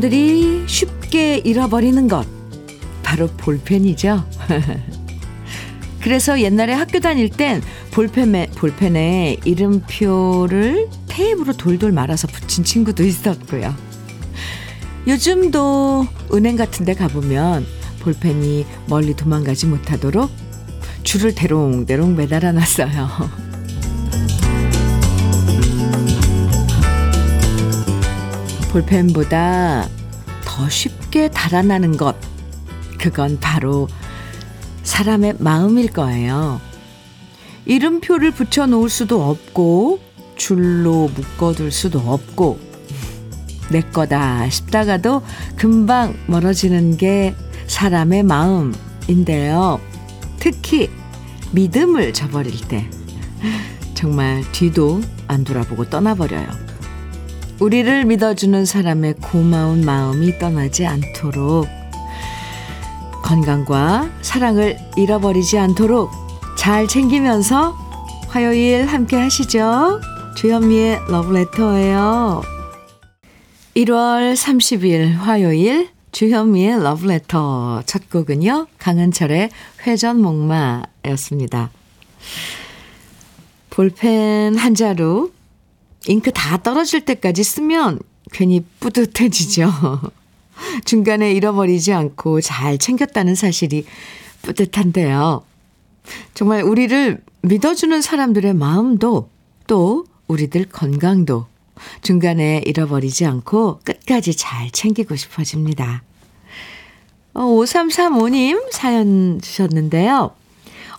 사람들이 쉽게 잃어버리는 것. 바로 볼펜이죠. 그래서 옛날에 학교 다닐 땐 볼펜에, 볼펜에 이름표를 테이프로 돌돌 말아서 붙인 친구도 있었고요. 요즘도 은행 같은 데 가보면 볼펜이 멀리 도망가지 못하도록 줄을 대롱대롱 매달아 놨어요. 볼펜보다 더 쉽게 달아나는 것. 그건 바로 사람의 마음일 거예요. 이름표를 붙여 놓을 수도 없고, 줄로 묶어둘 수도 없고, 내 거다 싶다가도 금방 멀어지는 게 사람의 마음인데요. 특히 믿음을 저버릴 때 정말 뒤도 안 돌아보고 떠나버려요. 우리를 믿어주는 사람의 고마운 마음이 떠나지 않도록 건강과 사랑을 잃어버리지 않도록 잘 챙기면서 화요일 함께 하시죠. 주현미의 러브레터예요. 1월 30일 화요일 주현미의 러브레터 첫 곡은요. 강은철의 회전 목마였습니다. 볼펜 한 자루 잉크 다 떨어질 때까지 쓰면 괜히 뿌듯해지죠. 중간에 잃어버리지 않고 잘 챙겼다는 사실이 뿌듯한데요. 정말 우리를 믿어주는 사람들의 마음도 또 우리들 건강도 중간에 잃어버리지 않고 끝까지 잘 챙기고 싶어집니다. 5335님 어, 사연 주셨는데요.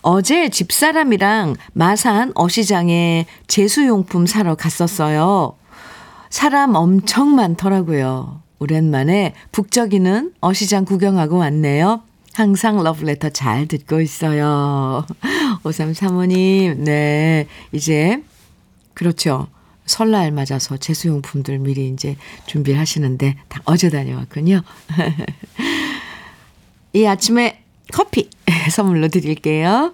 어제 집사람이랑 마산 어시장에 제수용품 사러 갔었어요. 사람 엄청 많더라고요. 오랜만에 북적이는 어시장 구경하고 왔네요. 항상 러브레터 잘 듣고 있어요. 5335님, 네. 이제, 그렇죠. 설날 맞아서 제수용품들 미리 이제 준비를 하시는데 다 어제 다녀왔군요. 이 아침에 커피 선물로 드릴게요.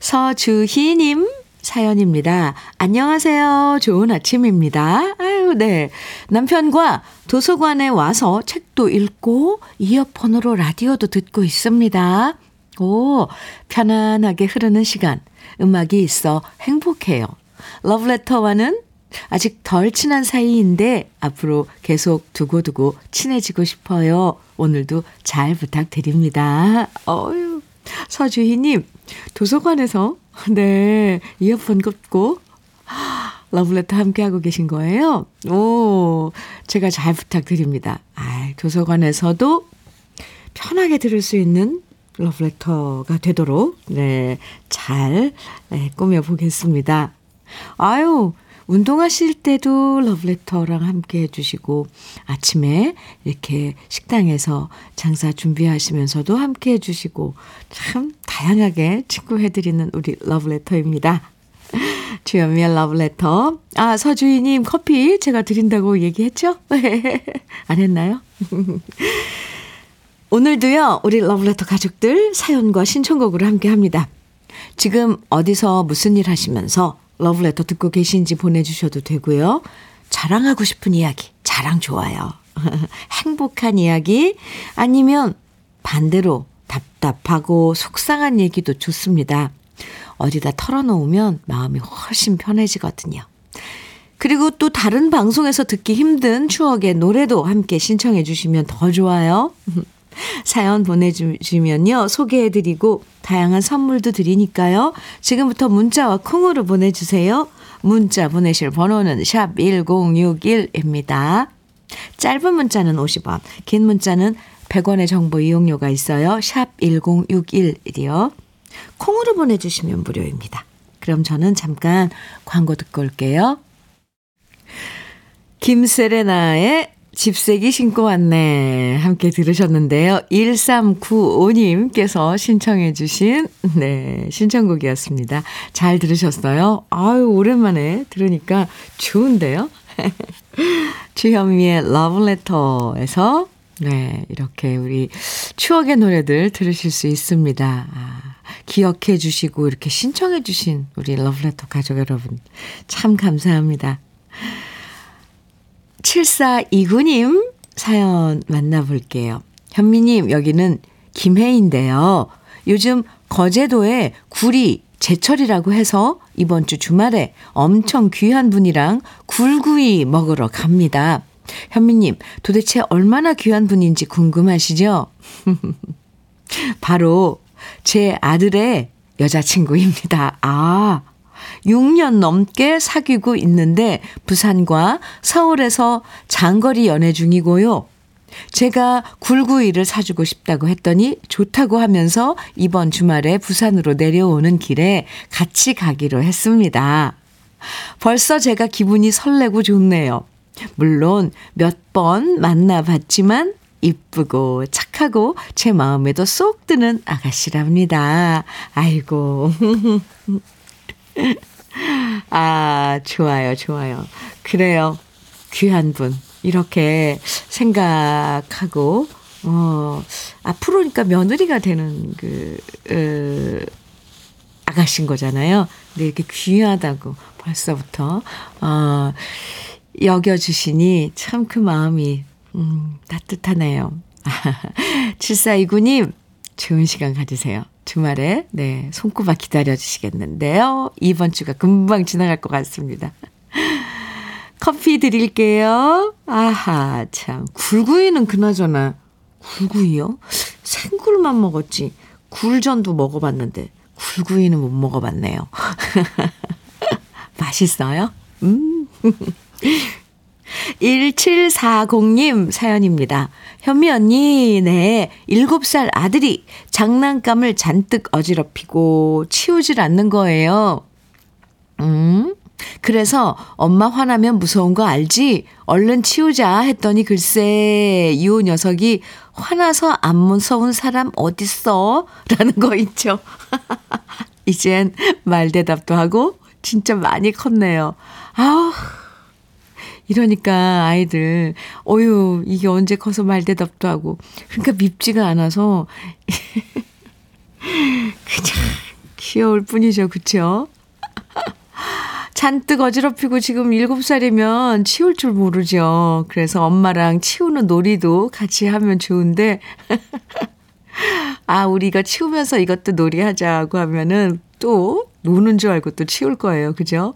서주희님 사연입니다. 안녕하세요. 좋은 아침입니다. 아유, 네. 남편과 도서관에 와서 책도 읽고 이어폰으로 라디오도 듣고 있습니다. 오, 편안하게 흐르는 시간. 음악이 있어 행복해요. 러브레터와는 아직 덜 친한 사이인데 앞으로 계속 두고두고 친해지고 싶어요. 오늘도 잘 부탁드립니다. 어유 서주희님, 도서관에서, 네, 이어폰 꽂고, 러브레터 함께하고 계신 거예요? 오, 제가 잘 부탁드립니다. 아, 도서관에서도 편하게 들을 수 있는 러브레터가 되도록, 네, 잘, 네, 꾸며보겠습니다. 아유, 운동하실 때도 러브레터랑 함께 해주시고, 아침에 이렇게 식당에서 장사 준비하시면서도 함께 해주시고, 참 다양하게 친구해드리는 우리 러브레터입니다. 주현미의 러브레터. 아, 서주희님 커피 제가 드린다고 얘기했죠? 안 했나요? 오늘도요, 우리 러브레터 가족들 사연과 신청곡으로 함께 합니다. 지금 어디서 무슨 일 하시면서 러브레터 듣고 계신지 보내주셔도 되고요. 자랑하고 싶은 이야기, 자랑 좋아요. 행복한 이야기, 아니면 반대로 답답하고 속상한 얘기도 좋습니다. 어디다 털어놓으면 마음이 훨씬 편해지거든요. 그리고 또 다른 방송에서 듣기 힘든 추억의 노래도 함께 신청해 주시면 더 좋아요. 사연 보내주시면요. 소개해드리고 다양한 선물도 드리니까요. 지금부터 문자와 콩으로 보내주세요. 문자 보내실 번호는 샵 1061입니다. 짧은 문자는 50원, 긴 문자는 100원의 정보 이용료가 있어요. 샵 1061이요. 콩으로 보내주시면 무료입니다. 그럼 저는 잠깐 광고 듣고 올게요. 김세레나의 집세기 신고 왔네. 함께 들으셨는데요. 1395님께서 신청해 주신, 네, 신청곡이었습니다. 잘 들으셨어요? 아유, 오랜만에 들으니까 좋은데요? 주현미의 러브레터에서, 네, 이렇게 우리 추억의 노래들 들으실 수 있습니다. 아, 기억해 주시고, 이렇게 신청해 주신 우리 러브레터 가족 여러분. 참 감사합니다. 7429님 사연 만나볼게요. 현미님, 여기는 김해인데요. 요즘 거제도에 굴이 제철이라고 해서 이번 주 주말에 엄청 귀한 분이랑 굴구이 먹으러 갑니다. 현미님, 도대체 얼마나 귀한 분인지 궁금하시죠? 바로 제 아들의 여자친구입니다. 아, 6년 넘게 사귀고 있는데 부산과 서울에서 장거리 연애 중이고요. 제가 굴구이를 사주고 싶다고 했더니 좋다고 하면서 이번 주말에 부산으로 내려오는 길에 같이 가기로 했습니다. 벌써 제가 기분이 설레고 좋네요. 물론 몇 번 만나봤지만 이쁘고 착하고 제 마음에도 쏙 드는 아가씨랍니다. 아이고. 아, 좋아요, 좋아요. 그래요. 귀한 분. 이렇게 생각하고, 어, 앞으로니까 며느리가 되는 그, 으, 아가씨인 거잖아요. 근데 이렇게 귀하다고 벌써부터, 어, 여겨주시니 참 그 마음이, 음, 따뜻하네요. 7429님, 좋은 시간 가지세요. 주말에, 네, 손꼽아 기다려 주시겠는데요. 이번 주가 금방 지나갈 것 같습니다. 커피 드릴게요. 아하, 참. 굴구이는 그나저나, 굴구이요? 생굴만 먹었지. 굴전도 먹어봤는데, 굴구이는 못 먹어봤네요. 맛있어요? 음. 1740님 사연입니다. 현미 언니, 네. 7살 아들이 장난감을 잔뜩 어지럽히고 치우질 않는 거예요. 음, 그래서 엄마 화나면 무서운 거 알지? 얼른 치우자 했더니 글쎄 이호 녀석이 화나서 안 무서운 사람 어딨어? 라는 거 있죠. 이젠 말 대답도 하고 진짜 많이 컸네요. 아우 이러니까 아이들 어유 이게 언제 커서 말대답도 하고 그러니까 밉지가 않아서 그냥 귀여울 뿐이죠. 그쵸? 잔뜩 어지럽히고 지금 7살이면 치울 줄 모르죠. 그래서 엄마랑 치우는 놀이도 같이 하면 좋은데, 아, 우리 이거 치우면서 이것도 놀이하자고 하면은 또 노는 줄 알고 또 치울 거예요. 그죠?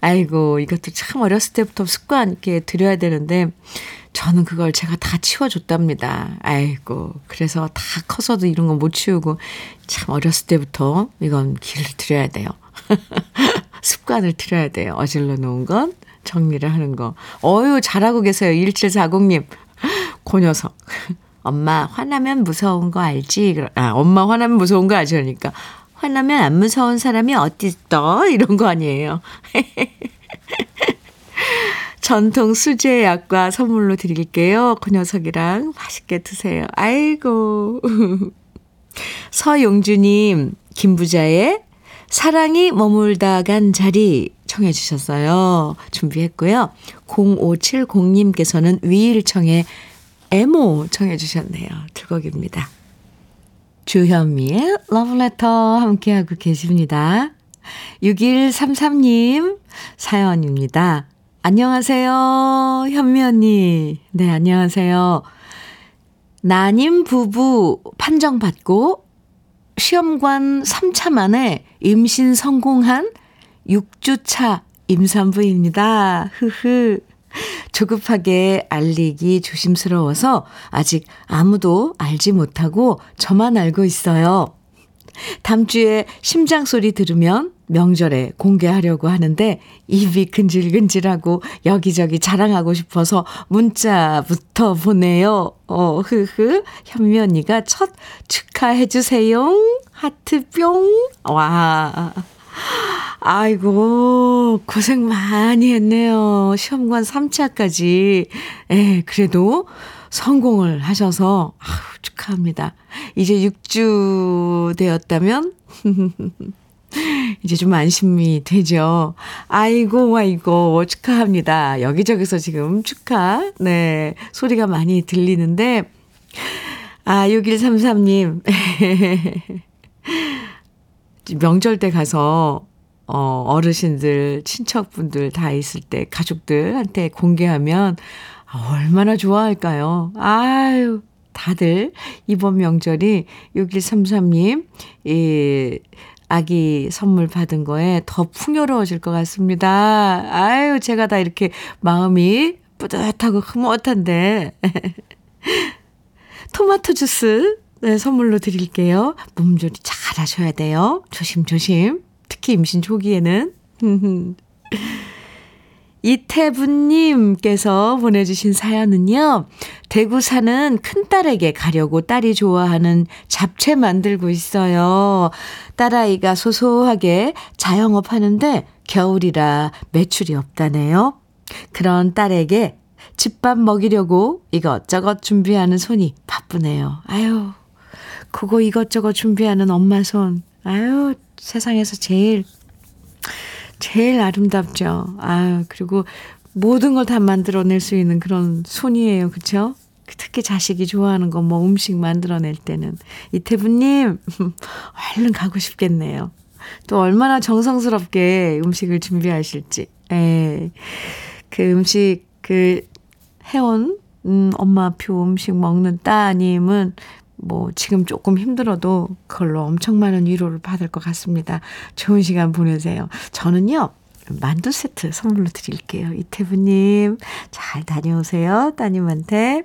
아이고, 이것도 참 어렸을 때부터 습관 있게 들여야 되는데, 저는 그걸 제가 다 치워줬답니다. 아이고, 그래서 다 커서도 이런 거못 치우고, 참 어렸을 때부터 이건 길을 들여야 돼요. 습관을 들여야 돼요. 어질러 놓은 건 정리를 하는 거. 어유 잘하고 계세요. 1740님. 고 녀석. 엄마 화나면 무서운 거 알지? 아, 엄마 화나면 무서운 거 알지? 그러니까 화나면 안 무서운 사람이 어딨어? 이런 거 아니에요. 전통 수제 약과 선물로 드릴게요. 그 녀석이랑 맛있게 드세요. 아이고. 서용주님, 김부자의 사랑이 머물다 간 자리 청해 주셨어요. 준비했고요. 0570님께서는 위일청의 에모 청해 주셨네요. 두 곡입니다. 주현미의 러브레터 함께하고 계십니다. 6133님 사연입니다. 안녕하세요. 현미 언니. 네, 안녕하세요. 나님 부부 판정받고 시험관 3차 만에 임신 성공한 6주차 임산부입니다. 흐흐. 조급하게 알리기 조심스러워서 아직 아무도 알지 못하고 저만 알고 있어요. 다음 주에 심장 소리 들으면 명절에 공개하려고 하는데 입이 근질근질하고 여기저기 자랑하고 싶어서 문자부터 보내요. 어, 흐흐. 현미 언니가 첫 축하해 주세요. 하트 뿅. 와. 아이고, 고생 많이 했네요. 시험관 3차까지. 예, 그래도 성공을 하셔서, 아우, 축하합니다. 이제 6주 되었다면, 이제 좀 안심이 되죠. 아이고, 아이고, 축하합니다. 여기저기서 지금 축하, 네, 소리가 많이 들리는데, 아, 6133님. 명절 때 가서, 어, 어르신들, 친척분들 다 있을 때 가족들한테 공개하면 얼마나 좋아할까요? 아유, 다들 이번 명절이 6133님, 이, 아기 선물 받은 거에 더 풍요로워질 것 같습니다. 아유, 제가 다 이렇게 마음이 뿌듯하고 흐뭇한데. 토마토 주스 네, 선물로 드릴게요. 몸조리 잘 하셔야 돼요. 조심조심. 특히 임신 초기에는. 이태분님께서 보내주신 사연은요, 대구 사는 큰딸에게 가려고 딸이 좋아하는 잡채 만들고 있어요. 딸아이가 소소하게 자영업 하는데 겨울이라 매출이 없다네요. 그런 딸에게 집밥 먹이려고 이것저것 준비하는 손이 바쁘네요. 아유, 그거 이것저것 준비하는 엄마 손. 아유, 세상에서 제일, 제일 아름답죠. 아유, 그리고 모든 걸 다 만들어낼 수 있는 그런 손이에요. 그쵸? 특히 자식이 좋아하는 거 뭐 음식 만들어낼 때는. 이태부님, 얼른 가고 싶겠네요. 또 얼마나 정성스럽게 음식을 준비하실지. 에, 그 음식, 그 해온, 음, 엄마표 음식 먹는 따님은 뭐 지금 조금 힘들어도 그걸로 엄청 많은 위로를 받을 것 같습니다. 좋은 시간 보내세요. 저는요. 만두 세트 선물로 드릴게요. 이태부님, 잘 다녀오세요. 따님한테.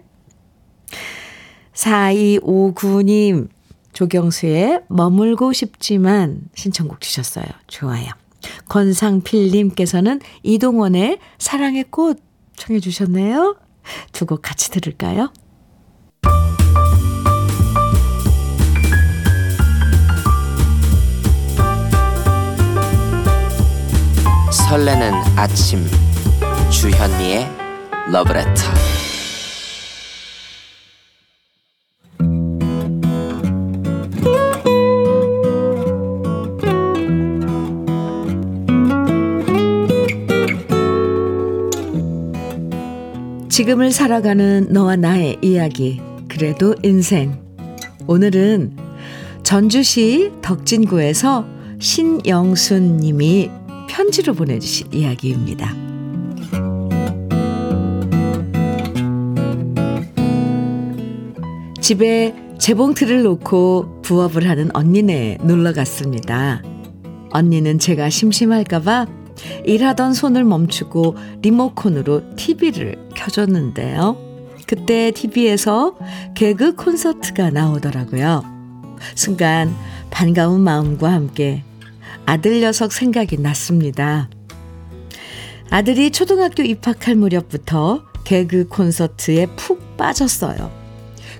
4259님, 조경수의 머물고 싶지만 신청곡 주셨어요. 좋아요. 권상필님께서는 이동원의 사랑의 꽃 청해 주셨네요. 두 곡 같이 들을까요? 설레는 아침. 주현미의 러브레터. 지금을 살아가는 너와 나의 이야기 그래도 인생. 오늘은 전주시 덕진구에서 신영순 님이 편지로 보내주신 이야기입니다. 집에 재봉틀을 놓고 부업을 하는 언니네 놀러 갔습니다. 언니는 제가 심심할까봐 일하던 손을 멈추고 리모컨으로 TV를 켜줬는데요. 그때 TV에서 개그 콘서트가 나오더라고요. 순간 반가운 마음과 함께 아들 녀석 생각이 났습니다. 아들이 초등학교 입학할 무렵부터 개그 콘서트에 푹 빠졌어요.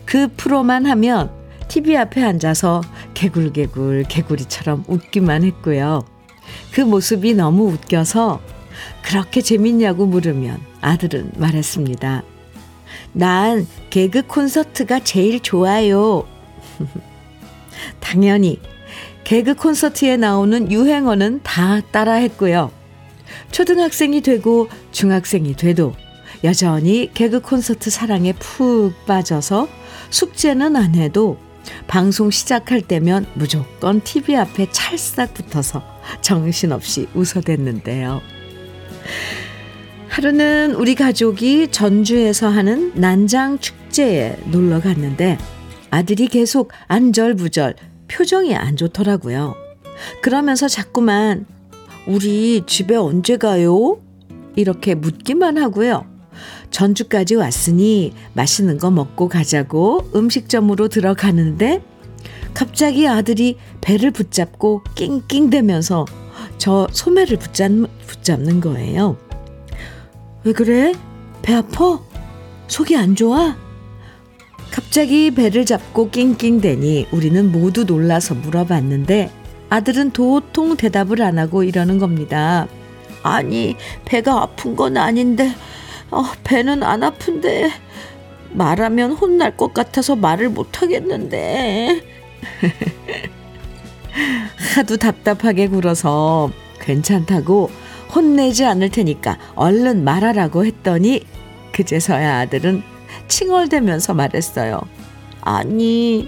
그 프로만 하면 TV 앞에 앉아서 개굴개굴 개구리처럼 웃기만 했고요. 그 모습이 너무 웃겨서 그렇게 재밌냐고 물으면 아들은 말했습니다. 난 개그 콘서트가 제일 좋아요. 당연히 개그 콘서트에 나오는 유행어는 다 따라했고요. 초등학생이 되고 중학생이 돼도 여전히 개그 콘서트 사랑에 푹 빠져서 숙제는 안 해도 방송 시작할 때면 무조건 TV 앞에 찰싹 붙어서 정신없이 웃어댔는데요. 하루는 우리 가족이 전주에서 하는 난장 축제에 놀러 갔는데 아들이 계속 안절부절 표정이 안 좋더라고요. 그러면서 자꾸만 우리 집에 언제 가요? 이렇게 묻기만 하고요. 전주까지 왔으니 맛있는 거 먹고 가자고 음식점으로 들어가는데 갑자기 아들이 배를 붙잡고 낑낑대면서 저 소매를 붙잡, 붙잡는 거예요. 왜 그래? 배 아파? 속이 안 좋아? 갑자기 배를 잡고 낑낑대니 우리는 모두 놀라서 물어봤는데 아들은 도통 대답을 안 하고 이러는 겁니다. 아니, 배가 아픈 건 아닌데, 어, 배는 안 아픈데, 말하면 혼날 것 같아서 말을 못 하겠는데. 하도 답답하게 굴어서 괜찮다고 혼내지 않을 테니까 얼른 말하라고 했더니 그제서야 아들은 칭얼대면서 말했어요. 아니,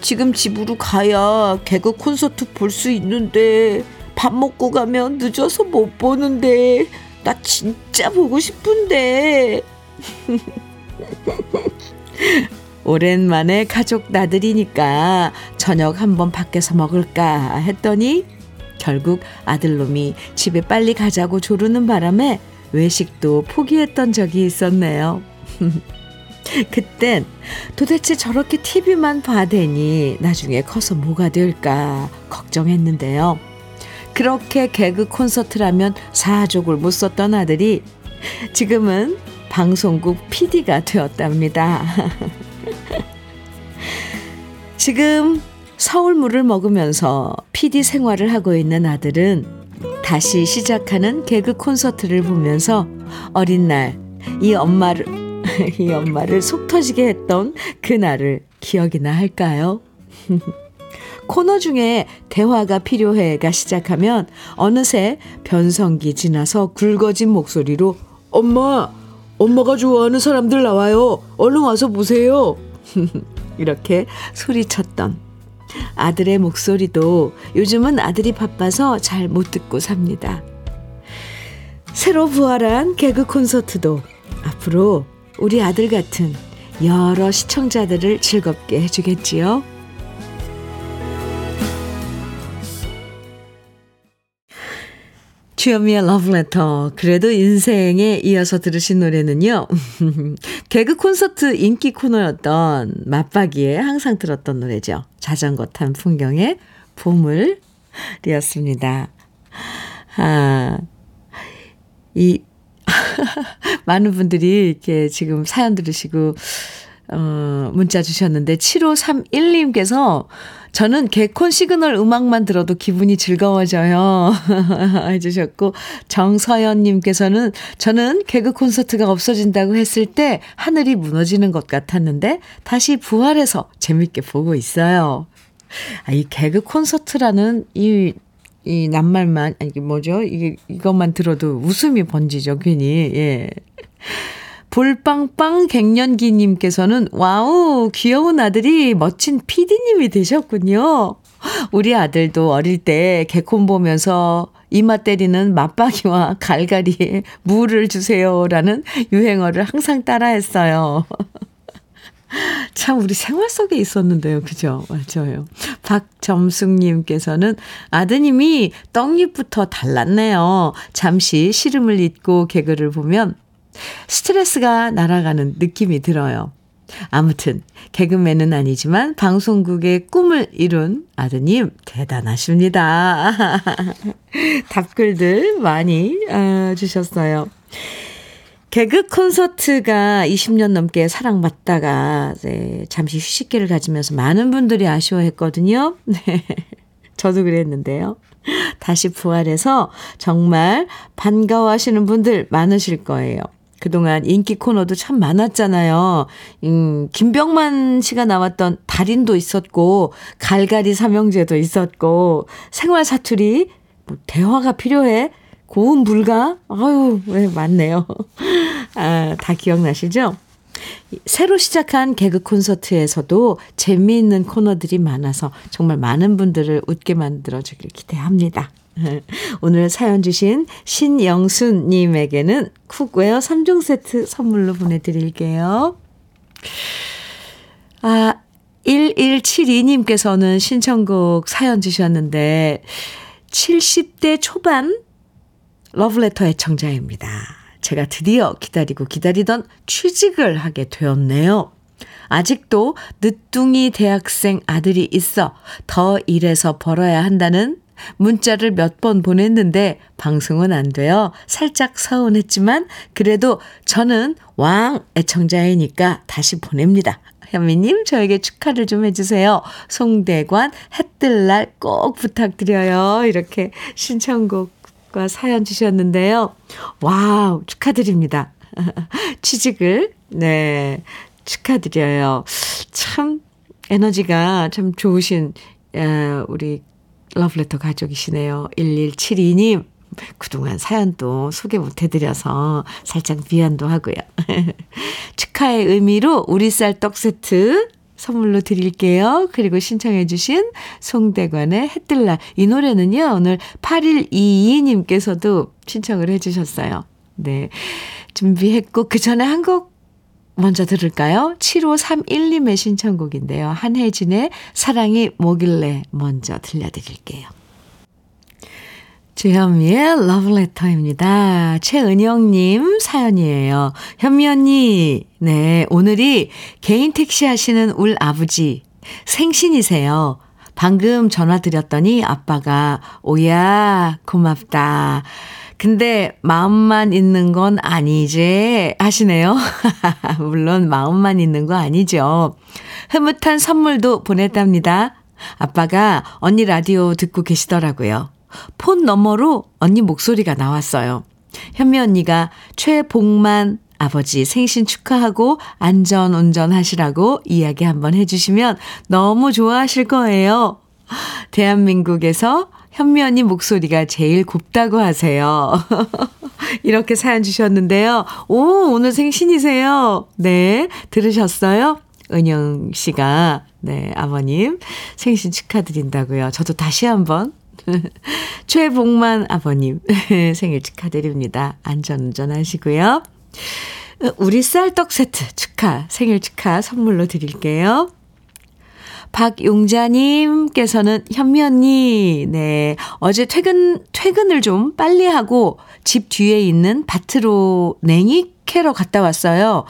지금 집으로 가야 개그 콘서트 볼 수 있는데 밥 먹고 가면 늦어서 못 보는데 나 진짜 보고 싶은데 오랜만에 가족 나들이니까 저녁 한번 밖에서 먹을까 했더니 결국 아들놈이 집에 빨리 가자고 조르는 바람에 외식도 포기했던 적이 있었네요. 그땐 도대체 저렇게 TV만 봐대니 나중에 커서 뭐가 될까 걱정했는데요. 그렇게 개그 콘서트라면 사족을 못 썼던 아들이 지금은 방송국 PD가 되었답니다. 지금 서울물을 먹으면서 PD 생활을 하고 있는 아들은 다시 시작하는 개그 콘서트를 보면서 어린 날 이 엄마를 이 엄마를 속 터지게 했던 그날을 기억이나 할까요? 코너 중에 대화가 필요해가 시작하면 어느새 변성기 지나서 굵어진 목소리로 엄마, 엄마가 좋아하는 사람들 나와요. 얼른 와서 보세요. 이렇게 소리쳤던 아들의 목소리도 요즘은 아들이 바빠서 잘 못 듣고 삽니다. 새로 부활한 개그 콘서트도 앞으로 우리 아들 같은 여러 시청자들을 즐겁게 해주겠지요. 주현미의 러브레터. 그래도 인생에 이어서 들으신 노래는요. 개그 콘서트 인기 코너였던 맞박이에 항상 들었던 노래죠. 자전거 탄 풍경의 보물이었습니다. 아, 이, 많은 분들이 이렇게 지금 사연 들으시고, 어, 문자 주셨는데, 7531님께서 저는 개콘 시그널 음악만 들어도 기분이 즐거워져요. 해주셨고, 정서연님께서는 저는 개그 콘서트가 없어진다고 했을 때 하늘이 무너지는 것 같았는데 다시 부활해서 재밌게 보고 있어요. 아, 이 개그 콘서트라는 이, 이 낱말만, 아니, 뭐죠? 이게, 이것만 들어도 웃음이 번지죠, 괜히. 예. 볼빵빵 갱년기 님께서는 wow 귀여운 아들이 멋진 피디님이 되셨군요. 우리 아들도 어릴 때 개콘 보면서 이마 때리는 마빡이와 갈갈이에 물을 주세요라는 유행어를 항상 따라 했어요. 참 우리 생활 속에 있었는데요. 그죠? 맞아요. 박점숙님께서는 아드님이 떡잎부터 달랐네요. 잠시 시름을 잊고 개그를 보면 스트레스가 날아가는 느낌이 들어요. 아무튼 개그맨은 아니지만 방송국의 꿈을 이룬 아드님 대단하십니다. 답글들 많이 어, 주셨어요. 개그 콘서트가 20년 넘게 사랑받다가 네, 잠시 휴식기를 가지면서 많은 분들이 아쉬워했거든요. 네. 저도 그랬는데요. 다시 부활해서 정말 반가워하시는 분들 많으실 거예요. 그동안 인기 코너도 참 많았잖아요. 음, 김병만 씨가 나왔던 달인도 있었고, 갈갈이 삼형제도 있었고, 생활 사투리, 뭐 대화가 필요해, 고음 불가, 아유, 왜 많네요. 아, 다 기억나시죠? 새로 시작한 개그 콘서트에서도 재미있는 코너들이 많아서 정말 많은 분들을 웃게 만들어 주길 기대합니다. 오늘 사연 주신 신영순님에게는 cookware 3종 세트 선물로 보내드릴게요. 아, 1172님께서는 신청곡 사연 주셨는데, 70대 초반 러브레터 애청자입니다. 제가 드디어 기다리고 기다리던 취직을 하게 되었네요. 아직도 늦둥이 대학생 아들이 있어 더 일해서 벌어야 한다는 문자를 몇 번 보냈는데 방송은 안 돼요. 살짝 서운했지만 그래도 저는 왕 애청자이니까 다시 보냅니다. 현미님 저에게 축하를 좀 해주세요. 송대관 해뜰날 꼭 부탁드려요. 이렇게 신청곡 과 사연 주셨는데요. wow 축하드립니다. 취직을 네 축하드려요. 참 에너지가 참 좋으신 우리 러브레터 가족이시네요. 1172님. 그동안 사연도 소개 못 해드려서 살짝 미안도 하고요. 축하의 의미로 우리 쌀 떡 세트 선물로 드릴게요. 그리고 신청해주신 송대관의 해뜰날. 이 노래는요, 오늘 8122님께서도 신청을 해주셨어요. 네. 준비했고, 그 전에 한 곡 먼저 들을까요? 7531님의 신청곡인데요. 한혜진의 사랑이 뭐길래 먼저 들려드릴게요. 주현미의 러브레터입니다. 최은영님 사연이에요. 현미 언니, 네, 오늘이 개인 택시 하시는 울 아버지 생신이세요. 방금 전화 드렸더니 아빠가, 오야, 고맙다. 근데 마음만 있는 건 아니지 하시네요. 물론 마음만 있는 거 아니죠. 흐뭇한 선물도 보냈답니다. 아빠가 언니 라디오 듣고 계시더라고요. 폰 너머로 언니 목소리가 나왔어요. 현미 언니가 최복만 아버지 생신 축하하고 안전 운전하시라고 이야기 한번 해주시면 너무 좋아하실 거예요. 대한민국에서 현미 언니 목소리가 제일 곱다고 하세요. 이렇게 사연 주셨는데요. 오, 오늘 생신이세요. 네, 들으셨어요? 은영 씨가, 네, 아버님 생신 축하드린다고요. 저도 다시 한번 최복만 아버님 생일 축하드립니다. 안전운전 하시고요. 우리 쌀떡 세트 축하, 생일 축하 선물로 드릴게요. 박용자님께서는 현미 언니, 네. 어제 퇴근, 퇴근을 좀 빨리 하고 집 뒤에 있는 밭으로 냉이 캐러 갔다 왔어요.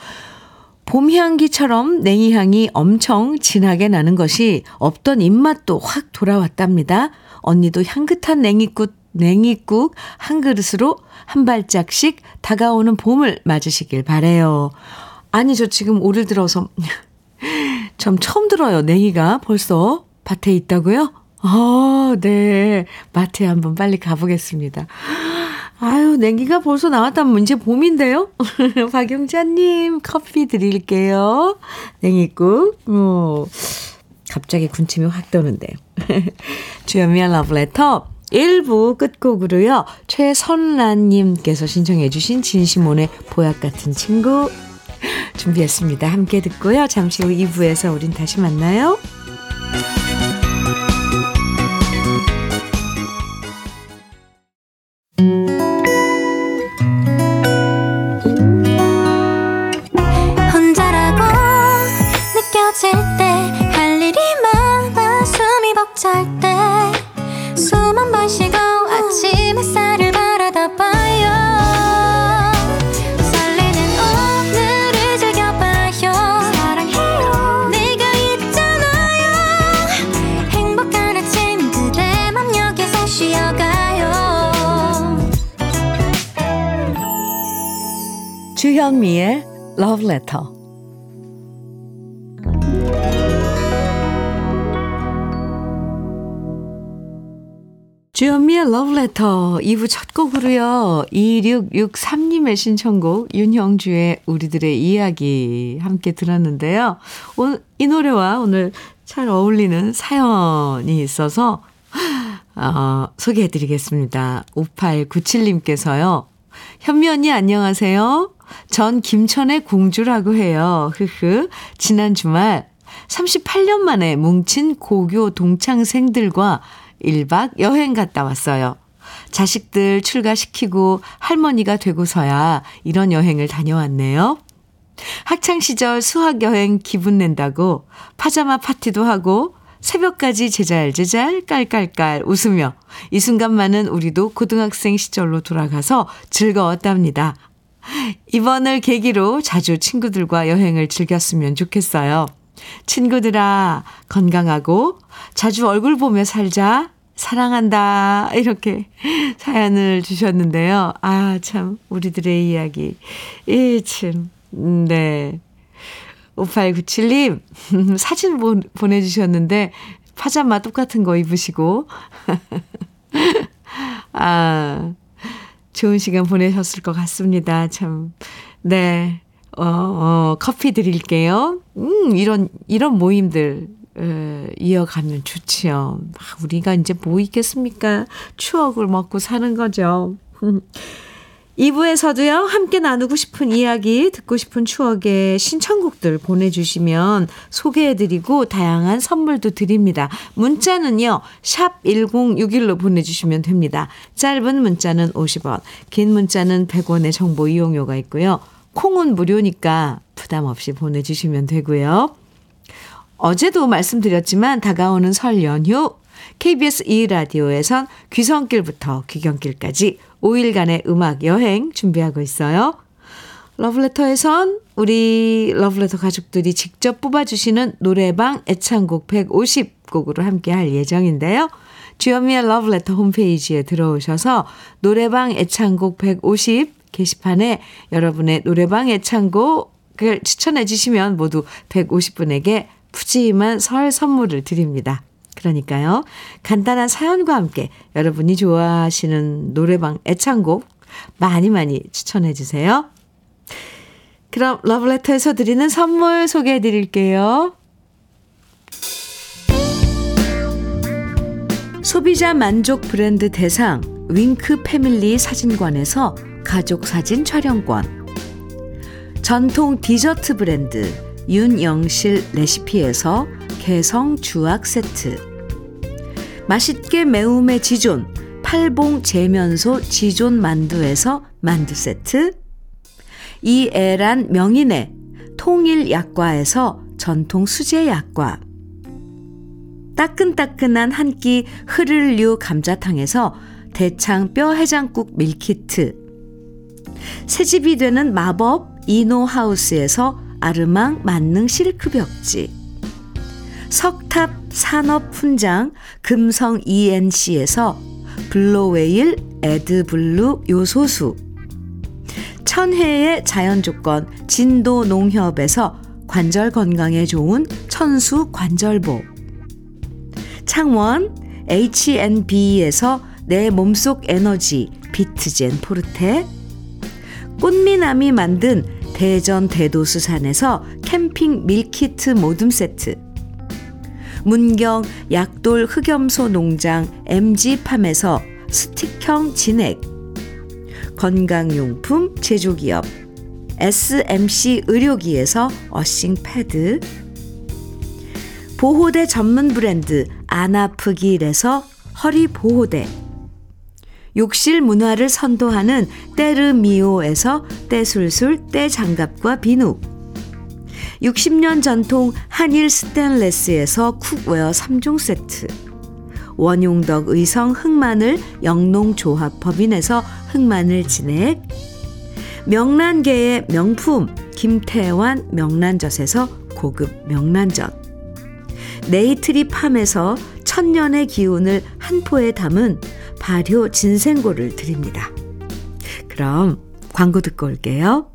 봄 향기처럼 냉이 향이 엄청 진하게 나는 것이 없던 입맛도 확 돌아왔답니다. 언니도 향긋한 냉이국, 냉이국 한 그릇으로 한 발짝씩 다가오는 봄을 맞으시길 바래요. 아니, 저 지금 올해 들어서 좀 처음 들어요. 냉이가 벌써 밭에 있다고요? 아, 네. 마트에 한번 빨리 가보겠습니다. 아유, 냉기가 벌써 나왔다면 이제 봄인데요? 박용자님, 커피 드릴게요. 냉이국. 어, 갑자기 군침이 확 도는데요. 주연미의 러브레터 1부 끝곡으로요. 최선란님께서 신청해 주신 진심원의 보약 같은 친구 준비했습니다. 함께 듣고요. 잠시 후 2부에서 우린 다시 만나요. 주현미의 Love Letter. 주현미의 Love Letter 2부 첫 곡으로요. 2663님의 신청곡 윤형주의 우리들의 이야기 함께 들었는데요. 오늘 이 노래와 오늘 잘 어울리는 사연이 있어서 어, 소개해 드리겠습니다. 5897님께서요. 현미 언니 안녕하세요. 전 김천의 공주라고 해요. 흐흐. 지난 주말 38년 만에 뭉친 고교 동창생들과 1박 여행 갔다 왔어요. 자식들 출가시키고 할머니가 되고서야 이런 여행을 다녀왔네요. 학창시절 수학여행 기분 낸다고 파자마 파티도 하고 새벽까지 제잘제잘 깔깔깔 웃으며 이 순간만은 우리도 고등학생 시절로 돌아가서 즐거웠답니다. 이번을 계기로 자주 친구들과 여행을 즐겼으면 좋겠어요. 친구들아, 건강하고 자주 얼굴 보며 살자. 사랑한다. 이렇게 사연을 주셨는데요. 아, 참, 우리들의 이야기. 이, 참, 네. 5897님, 사진 보, 보내주셨는데, 파자마 똑같은 거 입으시고. 아, 좋은 시간 보내셨을 것 같습니다. 참, 네. 어, 어, 커피 드릴게요. 음, 이런, 이런 모임들, 에, 이어가면 좋지요. 아, 우리가 이제 뭐 있겠습니까? 추억을 먹고 사는 거죠. 2부에서도요, 함께 나누고 싶은 이야기, 듣고 싶은 추억의 신청곡들 보내주시면 소개해드리고 다양한 선물도 드립니다. 문자는요, 샵 1061로 보내주시면 됩니다. 짧은 문자는 50원, 긴 문자는 100원의 정보 이용료가 있고요. 콩은 무료니까 부담 없이 보내주시면 되고요. 어제도 말씀드렸지만 다가오는 설 연휴 KBS 2라디오에선 귀성길부터 귀경길까지 5일간의 음악 여행 준비하고 있어요. 러브레터에선 우리 러브레터 가족들이 직접 뽑아주시는 노래방 애창곡 150곡으로 함께 할 예정인데요. 주현미의 러브레터 홈페이지에 들어오셔서 노래방 애창곡 150 게시판에 여러분의 노래방 애창곡을 추천해 주시면 모두 150분에게 푸짐한 설 선물을 드립니다. 그러니까요. 간단한 사연과 함께 여러분이 좋아하시는 노래방 애창곡 많이 많이 추천해 주세요. 그럼 러브레터에서 드리는 선물 소개해 드릴게요. 소비자 만족 브랜드 대상 윙크 패밀리 사진관에서 가족 사진 촬영권 전통 디저트 브랜드 윤영실 레시피에서 개성 주악 세트. 맛있게 매움의 지존 팔봉 재면소 지존 만두에서 만두 세트. 이애란 명인의 통일 약과에서 전통 수제 약과. 따끈따끈한 한 끼 흐를류 감자탕에서 대창 뼈 해장국 밀키트. 새집이 되는 마법 이노하우스에서 아르망 만능 실크 벽지 석탑 산업 훈장 금성 ENC에서 블로웨일 에드블루 요소수. 천혜의 자연조건 진도 농협에서 관절 건강에 좋은 천수 관절보. 창원 H&B에서 내 몸속 에너지 비트젠 포르테. 꽃미남이 만든 대전 대도수산에서 캠핑 밀키트 모듬 세트 문경 약돌 흑염소 농장 MG팜에서 스틱형 진액. 건강용품 제조기업 SMC 의료기에서 earthing 패드. 보호대 전문 브랜드 안아프길에서 허리 보호대. 욕실 문화를 선도하는 때르미오에서 때술술 때장갑과 비누 60년 전통 한일 스텐레스에서 cookware 3종 세트 원용덕 의성 흑마늘 영농조합 법인에서 흑마늘 진액 명란계의 명품 김태환 명란젓에서 고급 명란젓 네이트리 팜에서 천년의 기운을 한 포에 담은 발효 진생고를 드립니다. 그럼 광고 듣고 올게요.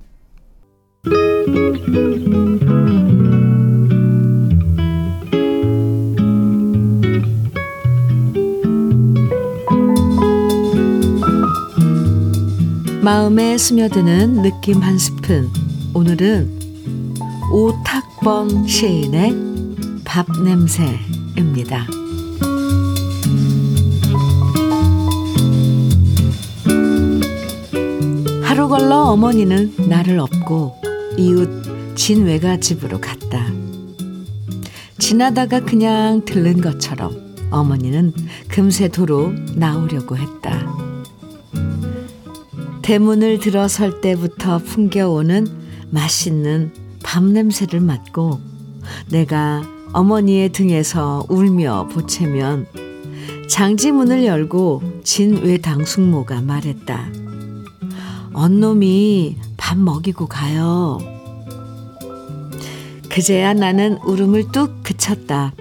마음에 스며드는 느낌 한 스푼. 오늘은 오탁범 시인의 밥 냄새입니다. 하루 걸러 어머니는 나를 업고 이웃 진외가 집으로 갔다. 지나다가 그냥 들른 것처럼 어머니는 금세 도로 나오려고 했다. 대문을 들어설 때부터 풍겨오는 맛있는 밥 냄새를 맡고 내가 어머니의 등에서 울며 보채면 장지문을 열고 진외 당숙모가 말했다. 언놈이 밥 먹이고 가요. 그제야 나는 울음을 뚝 그쳤다.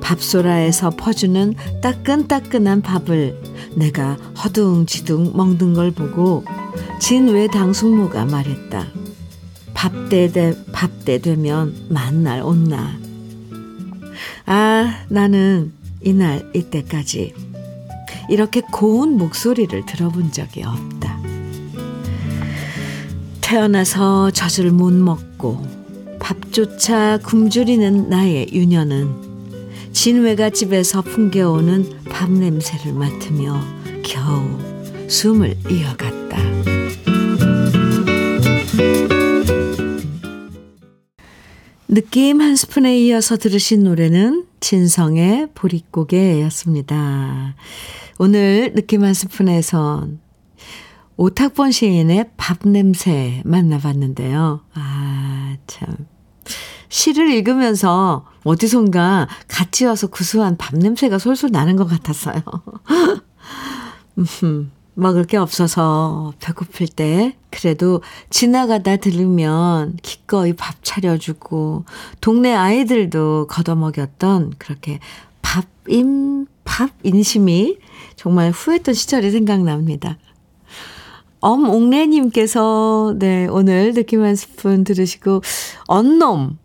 밥소라에서 퍼주는 따끈따끈한 밥을 내가 허둥지둥 먹는 걸 보고 진외 당숙모가 말했다. 밥때 되, 밥때 되면 만날 온나. 아, 나는 이날 이때까지 이렇게 고운 목소리를 들어본 적이 없다. 태어나서 젖을 못 먹고 밥조차 굶주리는 나의 유년은 진외가 집에서 풍겨오는 밥 냄새를 맡으며 겨우 숨을 이어갔다. 느낌 한 스푼에 이어서 들으신 노래는 진성의 보릿고개였습니다. 오늘 느낌 한 스푼에선 오탁본 시인의 밥 냄새 만나봤는데요. 아, 참. 시를 읽으면서 어디선가 같이 와서 구수한 밥 냄새가 솔솔 나는 것 같았어요. 먹을 게 없어서 배고플 때 그래도 지나가다 들으면 기꺼이 밥 차려주고 동네 아이들도 걷어먹였던 그렇게 밥임 밥 인심이 정말 후했던 시절이 생각납니다. 엄옥래님께서 네 오늘 느낌 한 스푼 들으시고 언놈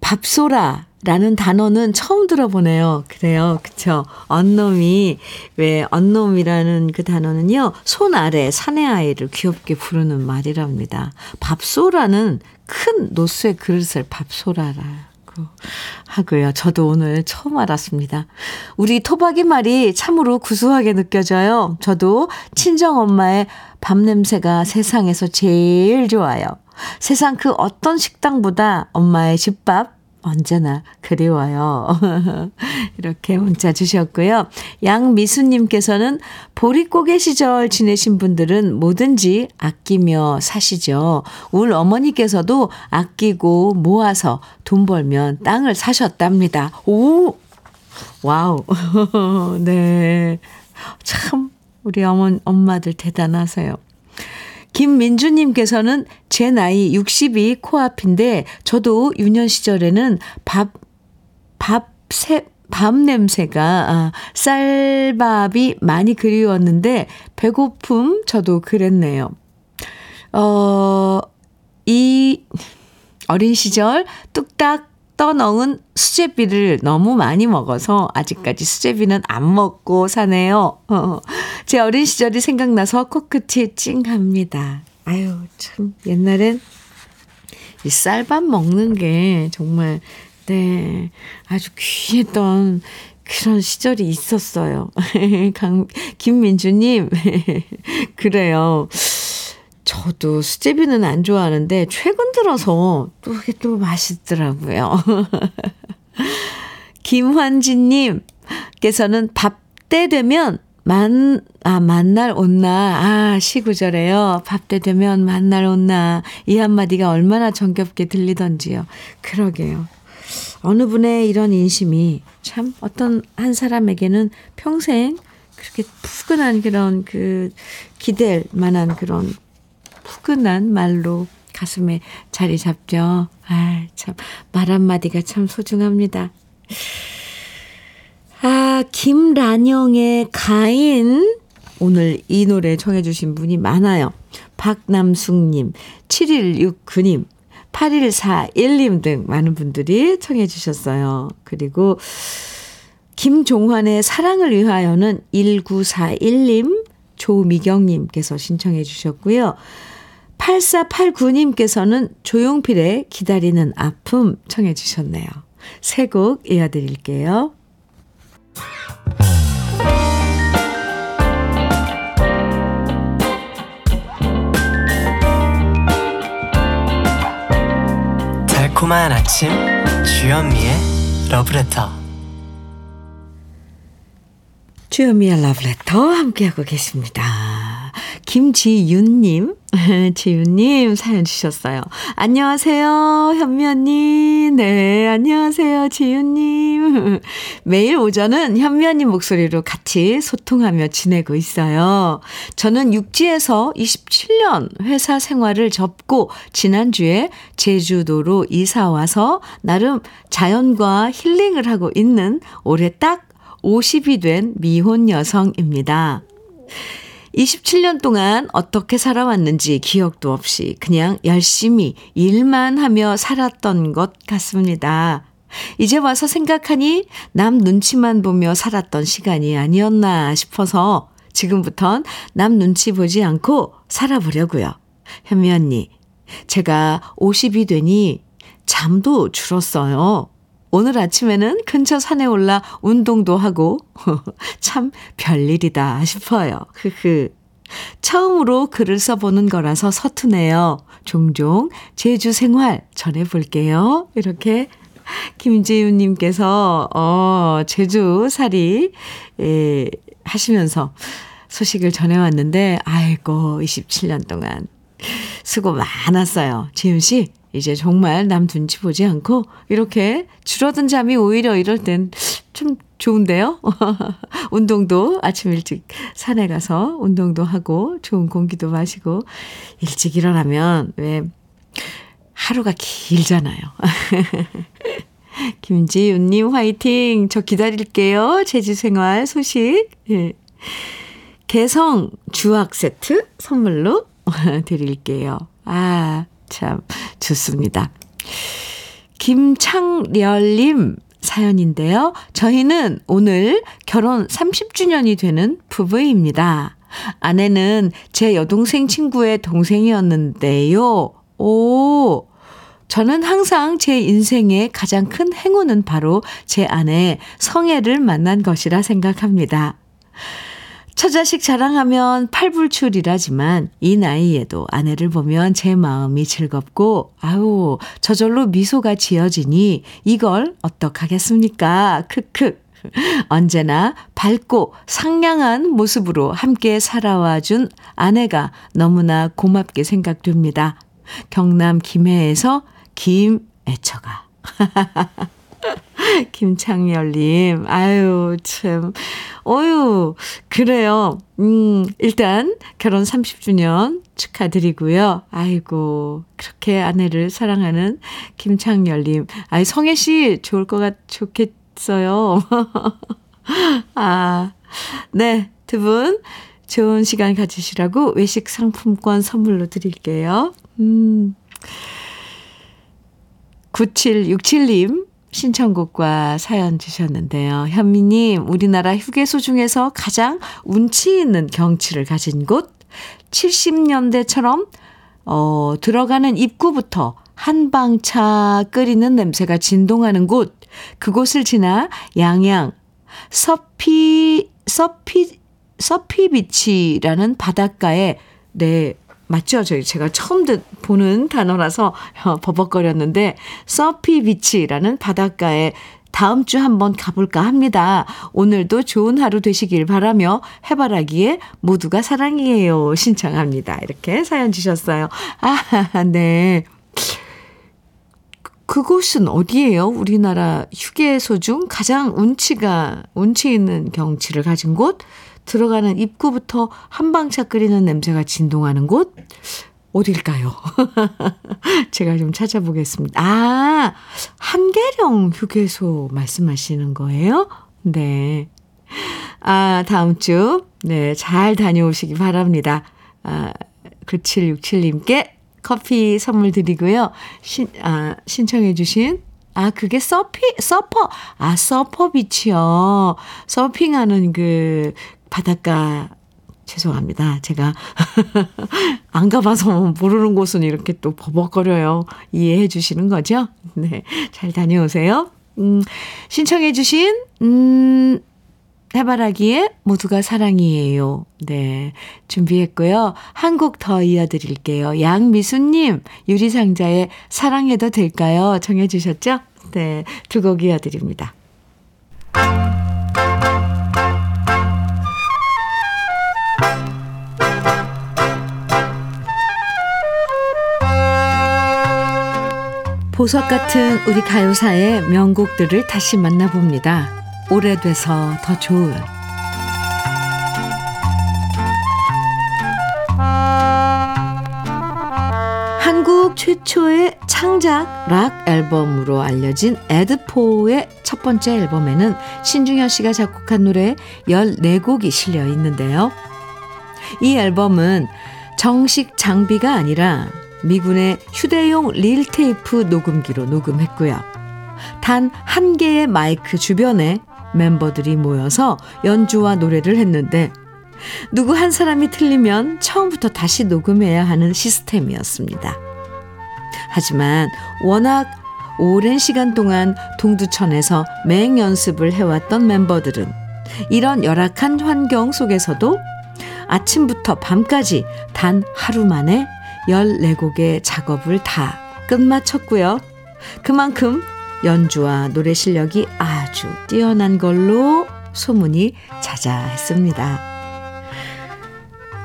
밥소라 라는 단어는 처음 들어보네요. 그래요. 그쵸. 언놈이, 왜, 언놈이라는 그 단어는요, 손 아래 사내 아이를 귀엽게 부르는 말이랍니다. 밥소라는 큰 노수의 그릇을 밥소라라. 하고요. 저도 오늘 처음 알았습니다. 우리 토박이 말이 참으로 구수하게 느껴져요. 저도 친정 엄마의 밥 냄새가 세상에서 제일 좋아요. 세상 그 어떤 식당보다 엄마의 집밥 언제나 그리워요. 이렇게 문자 주셨고요. 양미수님께서는 보릿고개 시절 지내신 분들은 뭐든지 아끼며 사시죠. 울 어머니께서도 아끼고 모아서 돈 벌면 땅을 사셨답니다. 오! wow. 네. 참, 우리 어머, 엄마들 대단하세요. 김민주님께서는 제 나이 60이 코앞인데 저도 유년 시절에는 밥, 밥, 새, 밥 냄새가 아, 쌀밥이 많이 그리웠는데 배고픔 저도 그랬네요. 어, 이 어린 시절 뚝딱 떠넣은 수제비를 너무 많이 먹어서 아직까지 수제비는 안 먹고 사네요. 어, 제 어린 시절이 생각나서 코끝이 찡합니다. 아유, 참, 옛날엔 이 쌀밥 먹는 게 정말, 네, 아주 귀했던 그런 시절이 있었어요. 강, 김민주님, 그래요. 저도 수제비는 안 좋아하는데 최근 들어서 또 이게 또 맛있더라고요. 김환진님께서는 밥 때 되면 만, 아, 만날 온나. 아, 시구절에요. 밥 때 되면 만날 온나. 이 한마디가 얼마나 정겹게 들리던지요. 그러게요. 어느 분의 이런 인심이 참 어떤 한 사람에게는 평생 그렇게 푸근한 그런 그 기댈 만한 그런 푸근한 말로 가슴에 자리 잡죠. 아, 참, 말 한마디가 참 소중합니다. 아, 김란영의 가인. 오늘 이 노래 청해주신 분이 많아요. 박남숙님, 7169님, 8141님 등 많은 분들이 청해주셨어요. 그리고 김종환의 사랑을 위하여는 1941님, 조미경님께서 신청해 주셨고요. 8489님께서는 조용필의 기다리는 아픔 청해 주셨네요. 세곡 이어드릴게요. 달콤한 아침 주현미의 러브레터 주현미의 러브레터 함께하고 계십니다. 김지윤님, 지윤님 사연 주셨어요. 안녕하세요, 현미 언니. 네, 안녕하세요, 지윤님. 매일 오전은 현미 언니 목소리로 같이 소통하며 지내고 있어요. 저는 육지에서 27년 회사 생활을 접고 지난주에 제주도로 이사 와서 나름 자연과 힐링을 하고 있는 올해 딱 50이 된 미혼 여성입니다. 27년 동안 어떻게 살아왔는지 기억도 없이 그냥 열심히 일만 하며 살았던 것 같습니다. 이제 와서 생각하니 남 눈치만 보며 살았던 시간이 아니었나 싶어서 지금부턴 남 눈치 보지 않고 살아보려고요. 현미 언니, 제가 50이 되니 잠도 줄었어요. 오늘 아침에는 근처 산에 올라 운동도 하고 참 별일이다 싶어요. 흐흐. 처음으로 글을 써보는 거라서 서투네요. 종종 제주 생활 전해볼게요. 이렇게 김재윤님께서, 어, 제주 살이, 에, 하시면서 소식을 전해왔는데, 아이고, 27년 동안 수고 많았어요. 지윤 씨, 이제 정말 남 눈치 보지 않고 이렇게 줄어든 잠이 오히려 이럴 땐 좀 좋은데요? 운동도 아침 일찍 산에 가서 운동도 하고 좋은 공기도 마시고 일찍 일어나면 왜 하루가 길잖아요. 김지윤님 화이팅! 저 기다릴게요. 제주 생활 소식. 예. 개성 주악 세트 선물로 드릴게요. 아, 참, 좋습니다. 김창렬님 사연인데요. 저희는 오늘 결혼 30주년이 되는 부부입니다. 아내는 제 여동생 친구의 동생이었는데요. 오, 저는 항상 제 인생의 가장 큰 행운은 바로 제 아내 성애를 만난 것이라 생각합니다. 처자식 자랑하면 팔불출이라지만 이 나이에도 아내를 보면 제 마음이 즐겁고 아우 저절로 미소가 지어지니 이걸 어떡하겠습니까? 크크. 언제나 밝고 상냥한 모습으로 함께 살아와 준 아내가 너무나 고맙게 생각됩니다. 경남 김해에서 김애처가. 김창열님, 아유, 참. 어유, 그래요. 음, 일단 결혼 30주년 축하드리고요. 아이고, 그렇게 아내를 사랑하는 김창열님. 아이, 성혜 씨 좋을 것 같, 좋겠어요. 아, 네. 두 분 좋은 시간 가지시라고 외식 상품권 선물로 드릴게요. 음. 9767님 신청곡과 사연 주셨는데요. 현미님, 우리나라 휴게소 중에서 가장 운치 있는 경치를 가진 곳, 70년대처럼, 어, 들어가는 입구부터 한방차 끓이는 냄새가 진동하는 곳, 그곳을 지나 양양, 서피, 서피, 서피비치라는 바닷가에, 네, 맞죠? 저희 제가 처음 듣, 보는 단어라서 어, 버벅거렸는데 서피 비치라는 바닷가에 다음 주 한번 가볼까 합니다. 오늘도 좋은 하루 되시길 바라며 해바라기에 모두가 사랑이에요 신청합니다. 이렇게 사연 주셨어요. 아, 네. 그곳은 어디예요? 우리나라 휴게소 중 가장 운치가 운치 있는 경치를 가진 곳? 들어가는 입구부터 한방차 끓이는 냄새가 진동하는 곳? 어딜까요? 제가 좀 찾아보겠습니다. 아, 한계령 휴게소 말씀하시는 거예요? 네. 아, 다음 주, 네, 잘 다녀오시기 바랍니다. 아, 9767님께 커피 선물 드리고요. 신, 아, 신청해주신 아, 그게 서피, 서퍼, 아, 서퍼 비치요. 서핑하는 그 바닷가 죄송합니다. 제가 안 가봐서 모르는 곳은 이렇게 또 버벅거려요. 이해해 주시는 거죠? 네. 잘 다녀오세요. 음, 신청해 주신 음 해바라기에 모두가 사랑이에요. 네. 준비했고요. 한 곡 더 이어드릴게요. 양미수님, 유리상자에 사랑해도 될까요? 정해주셨죠? 네. 두 곡 이어드립니다. 보석 같은 우리 가요사의 명곡들을 다시 만나봅니다. 오래돼서 더 좋은 한국 최초의 창작 락 앨범으로 알려진 에드포의 첫 번째 앨범에는 신중현 씨가 작곡한 노래 14곡이 실려 있는데요. 이 앨범은 정식 장비가 아니라 미군의 휴대용 릴테이프 녹음기로 녹음했고요. 단 한 개의 마이크 주변에 멤버들이 모여서 연주와 노래를 했는데 누구 한 사람이 틀리면 처음부터 다시 녹음해야 하는 시스템이었습니다. 하지만 워낙 오랜 시간 동안 동두천에서 맹 연습을 해왔던 멤버들은 이런 열악한 환경 속에서도 아침부터 밤까지 단 하루 만에 14곡의 작업을 다 끝마쳤고요. 그만큼 연주와 노래 실력이 아주 뛰어난 걸로 소문이 자자했습니다.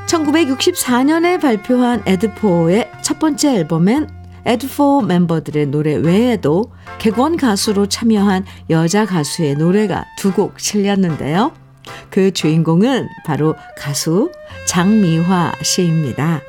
1964년에 발표한 에드포의 첫 번째 앨범엔 에드포 멤버들의 노래 외에도 객원 가수로 참여한 여자 가수의 노래가 두 곡 실렸는데요. 그 주인공은 바로 가수 장미화 씨입니다.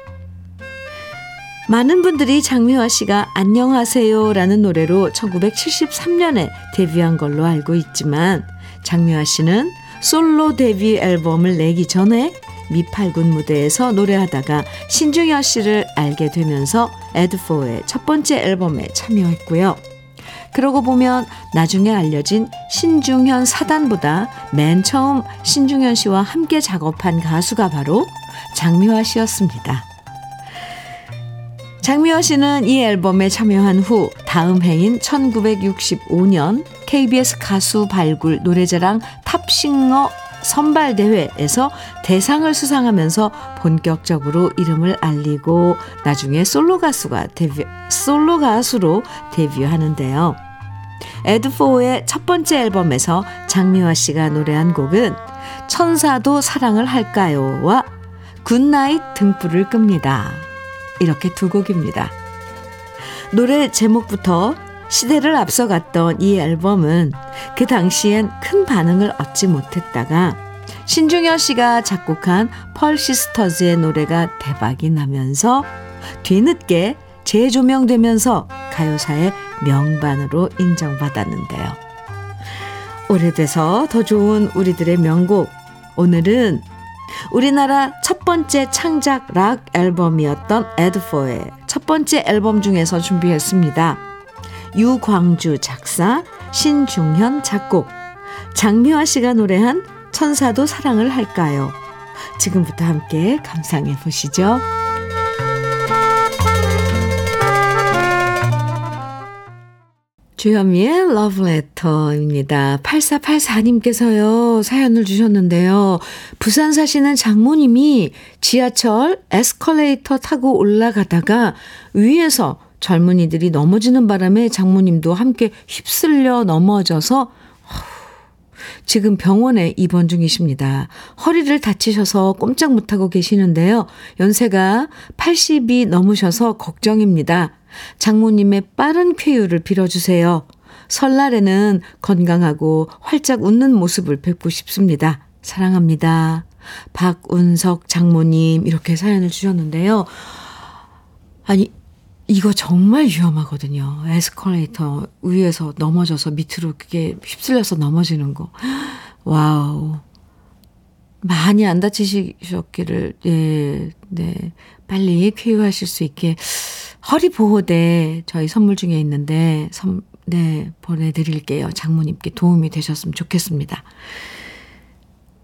많은 분들이 장미화 씨가 안녕하세요 라는 노래로 1973년에 데뷔한 걸로 알고 있지만 장미화 씨는 솔로 데뷔 앨범을 내기 전에 미팔군 무대에서 노래하다가 신중현 씨를 알게 되면서 에드포의 첫 번째 앨범에 참여했고요. 그러고 보면 나중에 알려진 신중현 사단보다 맨 처음 신중현 씨와 함께 작업한 가수가 바로 장미화 씨였습니다. 장미화 씨는 이 앨범에 참여한 후 다음 해인 1965년 KBS 가수 발굴 노래자랑 탑싱어 선발대회에서 대상을 수상하면서 본격적으로 이름을 알리고 나중에 솔로 가수가 데뷔, 솔로 가수로 데뷔하는데요. 애드포의 첫 번째 앨범에서 장미화 씨가 노래한 곡은 천사도 사랑을 할까요와 good night 등불을 끕니다. 이렇게 두 곡입니다. 노래 제목부터 시대를 앞서갔던 이 앨범은 그 당시엔 큰 반응을 얻지 못했다가 신중현 씨가 작곡한 펄시스터즈의 노래가 대박이 나면서 뒤늦게 재조명되면서 가요사의 명반으로 인정받았는데요. 오래돼서 더 좋은 우리들의 명곡. 오늘은 우리나라 첫 번째 창작 락 앨범이었던 에드포의 첫 번째 앨범 중에서 준비했습니다. 유광주 작사, 신중현 작곡, 장미화 씨가 노래한 천사도 사랑을 할까요? 지금부터 함께 감상해 보시죠. 주현미의 러브레터입니다. 8484님께서요, 사연을 주셨는데요. 부산 사시는 장모님이 지하철 에스컬레이터 타고 올라가다가 위에서 젊은이들이 넘어지는 바람에 장모님도 함께 휩쓸려 넘어져서 지금 병원에 입원 중이십니다. 허리를 다치셔서 꼼짝 못하고 계시는데요. 연세가 80이 넘으셔서 걱정입니다. 장모님의 빠른 쾌유를 빌어주세요. 설날에는 건강하고 활짝 웃는 모습을 뵙고 싶습니다. 사랑합니다. 박운석 장모님 이렇게 사연을 주셨는데요. 아니 이거 정말 위험하거든요. 에스컬레이터 위에서 넘어져서 밑으로 그게 휩쓸려서 넘어지는 거. Wow. 많이 안 다치셨기를, 예, 네. 빨리 쾌유하실 수 있게 허리 보호대 저희 선물 중에 있는데, 선, 네, 보내드릴게요. 장모님께 도움이 되셨으면 좋겠습니다.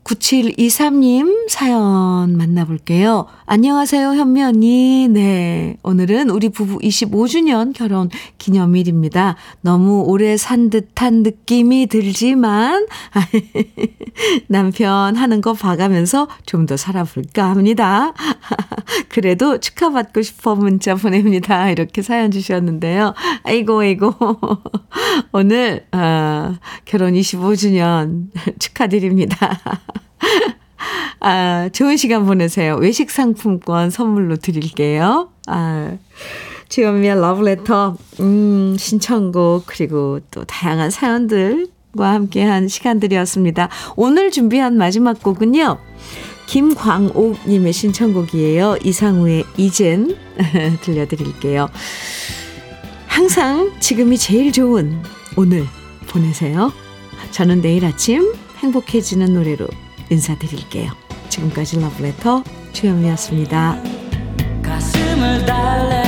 9723님 사연 만나볼게요. 안녕하세요, 현미 언니. 네. 오늘은 우리 부부 25주년 결혼 기념일입니다. 너무 오래 산 듯한 느낌이 들지만, 남편 하는 거 봐가면서 좀 더 살아볼까 합니다. 그래도 축하받고 싶어 문자 보냅니다. 이렇게 사연 주셨는데요. 아이고, 아이고. 오늘, 아, 결혼 25주년 축하드립니다. 아, 좋은 시간 보내세요. 외식 상품권 선물로 드릴게요. 아, 주현미의 러브레터, 음, 신청곡, 그리고 또 다양한 사연들과 함께한 시간들이었습니다. 오늘 준비한 마지막 곡은요. 김광옥님의 신청곡이에요. 이상우의 이젠 들려드릴게요. 항상 지금이 제일 좋은 오늘 보내세요. 저는 내일 아침 행복해지는 노래로 인사드릴게요. 지금까지 러브레터 주현미였습니다. 가슴을 달래